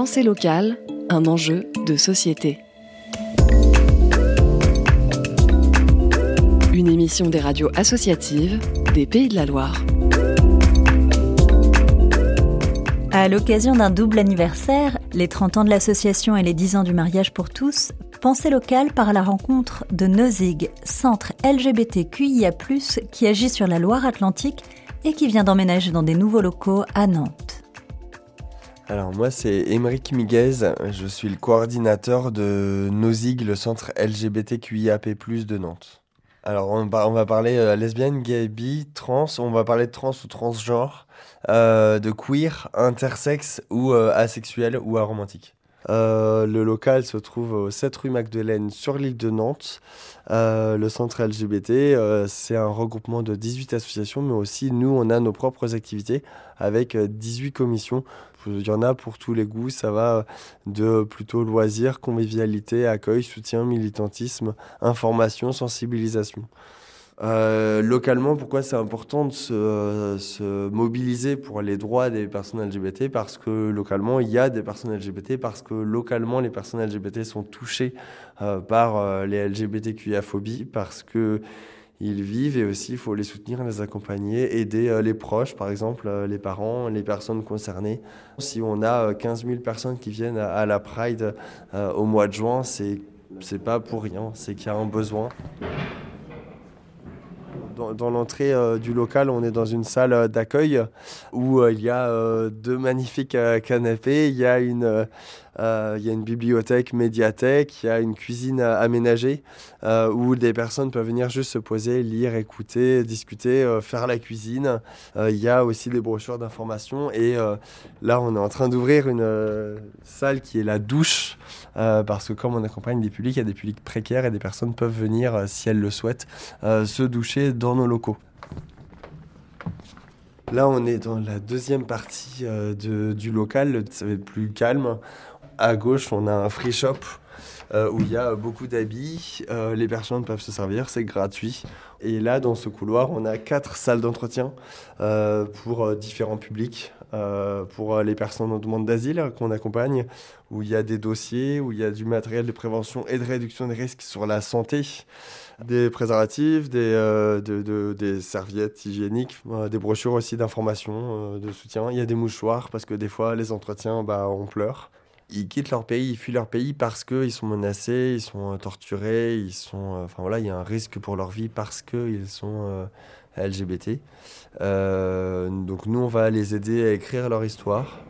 Pensée locale, un enjeu de société. Une émission des radios associatives des Pays de la Loire. À l'occasion d'un double anniversaire, les 30 ans de l'association et les 10 ans du mariage pour tous, Pensée locale par la rencontre de Nozig, centre LGBTQIA+, qui agit sur la Loire-Atlantique et qui vient d'emménager dans des nouveaux locaux à Nantes. Alors moi c'est Émeric Miguez, je suis le coordinateur de Nozig, le centre LGBTQIAP+, de Nantes. Alors on va, on va parler euh, lesbienne, gay, bi, trans, on va parler de trans ou transgenre, euh, de queer, intersexe ou euh, asexuel ou aromantique. Euh, le local se trouve au 7 rue Magdeleine sur l'île de Nantes. Euh, le centre LGBT, euh, c'est un regroupement de 18 associations, mais aussi nous, on a nos propres activités avec 18 commissions. Il y en a pour tous les goûts, ça va de plutôt loisirs, convivialité, accueil, soutien, militantisme, information, sensibilisation. Euh, localement, pourquoi c'est important de se, se, mobiliser pour les droits des personnes LGBT Parce que localement, il y a des personnes LGBT, parce que localement, les personnes LGBT sont touchées euh, par euh, les LGBTQIA-phobies, parce que ils vivent et aussi il faut les soutenir, les accompagner, aider les proches, par exemple les parents, les personnes concernées. Si on a 15 000 personnes qui viennent à, la Pride au mois de juin, c'est c'est pas pour rien, c'est qu'il y a un besoin dans, l'entrée euh, du local, on est dans une salle euh, d'accueil où euh, il y a deux magnifiques canapés, il y a une une bibliothèque, médiathèque, il y a une cuisine aménagée où des personnes peuvent venir juste se poser, lire, écouter, discuter, faire la cuisine. il y a aussi des brochures d'information et là on est en train d'ouvrir une salle qui est la douche parce que comme on accompagne des publics, il y a des publics précaires et des personnes peuvent venir, si elles le souhaitent, se doucher dans nos locaux. Là, on est dans la deuxième partie euh, du local, ça va être plus calme. À gauche, on a un free shop euh, où il y a beaucoup d'habits. Euh, les personnes peuvent se servir, c'est gratuit. Et là, dans ce couloir, on a quatre salles d'entretien pour différents publics. Euh, pour les personnes en demande d'asile qu'on accompagne, où il y a des dossiers, où il y a du matériel de prévention et de réduction des risques sur la santé, des préservatifs, des, euh, serviettes hygiéniques, euh, des brochures aussi d'information, de soutien. Il y a des mouchoirs parce que des fois, les entretiens, bah, on pleure ils quittent leur pays, ils fuient leur pays parce qu'ils sont menacés, ils sont torturés, ils sont, enfin voilà, il y a un risque pour leur vie parce qu'ils sont euh, LGBT. Euh, donc nous, on va les aider à écrire leur histoire.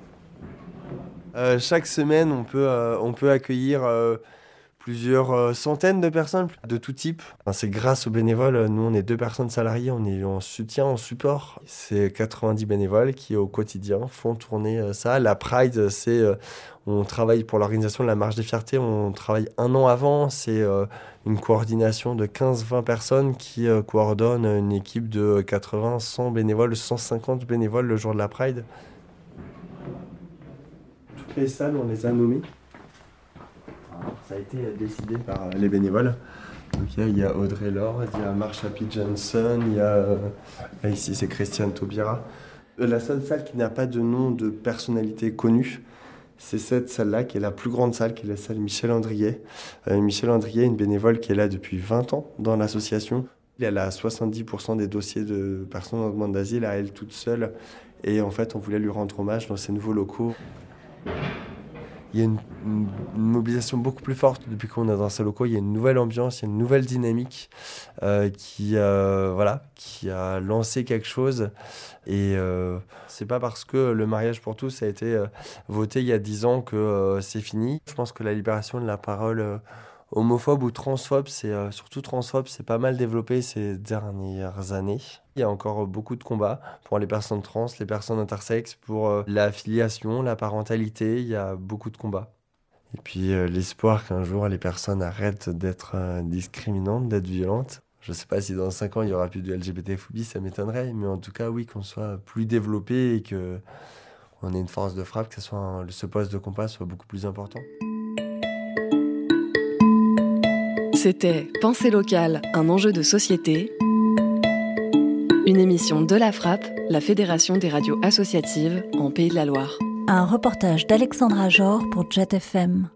Euh, chaque semaine, on peut, on peut accueillir plusieurs centaines de personnes de tout type. C'est grâce aux bénévoles. Nous, on est deux personnes salariées, on est en soutien, en support. C'est 90 bénévoles qui, au quotidien, font tourner ça. La Pride, c'est on travaille pour l'organisation de la Marche des Fiertés, on travaille un an avant. C'est euh, une coordination de 15-20 personnes qui euh, coordonnent une équipe de 80, 100 bénévoles, 150 bénévoles le jour de la Pride. Toutes les salles, on les a nommées. Ça a été décidé par les bénévoles. Donc, il y a Audrey Lord, il y a Marsha P. Johnson, il y a. Euh, ici, c'est Christiane Taubira. La seule salle qui n'a pas de nom de personnalité connue, c'est cette salle-là qui est la plus grande salle, qui est la salle Michel Andrier. Euh, Michel Andrier, une bénévole qui est là depuis 20 ans dans l'association. Elle a 70% des dossiers de personnes en demande d'asile à elle toute seule. Et en fait, on voulait lui rendre hommage dans ces nouveaux locaux il y a une, mobilisation beaucoup plus forte depuis qu'on est dans ces locaux. Il y a une nouvelle ambiance, il y a une nouvelle dynamique euh, qui, euh, voilà, qui a lancé quelque chose. Et euh, c'est pas parce que le mariage pour tous a été euh, voté il y a dix ans que c'est fini. Je pense que la libération de la parole homophobe ou transphobe, c'est euh, surtout transphobe, c'est pas mal développé ces dernières années. Il y a encore beaucoup de combats pour les personnes trans, les personnes intersexes, pour euh, la filiation, la parentalité, il y a beaucoup de combats. Et puis euh, l'espoir qu'un jour les personnes arrêtent d'être discriminantes, d'être violentes. Je sais pas si dans 5 ans il y aura plus de LGBT-phobie, ça m'étonnerait, mais en tout cas oui qu'on soit plus développé et que on ait une force de frappe, que ce, ce poste de combat soit beaucoup plus important. C'était Pensée locale, un enjeu de société. Une émission de la Frappe, la Fédération des radios associatives en Pays de la Loire. Un reportage d'Alexandra Jor pour Jet FM.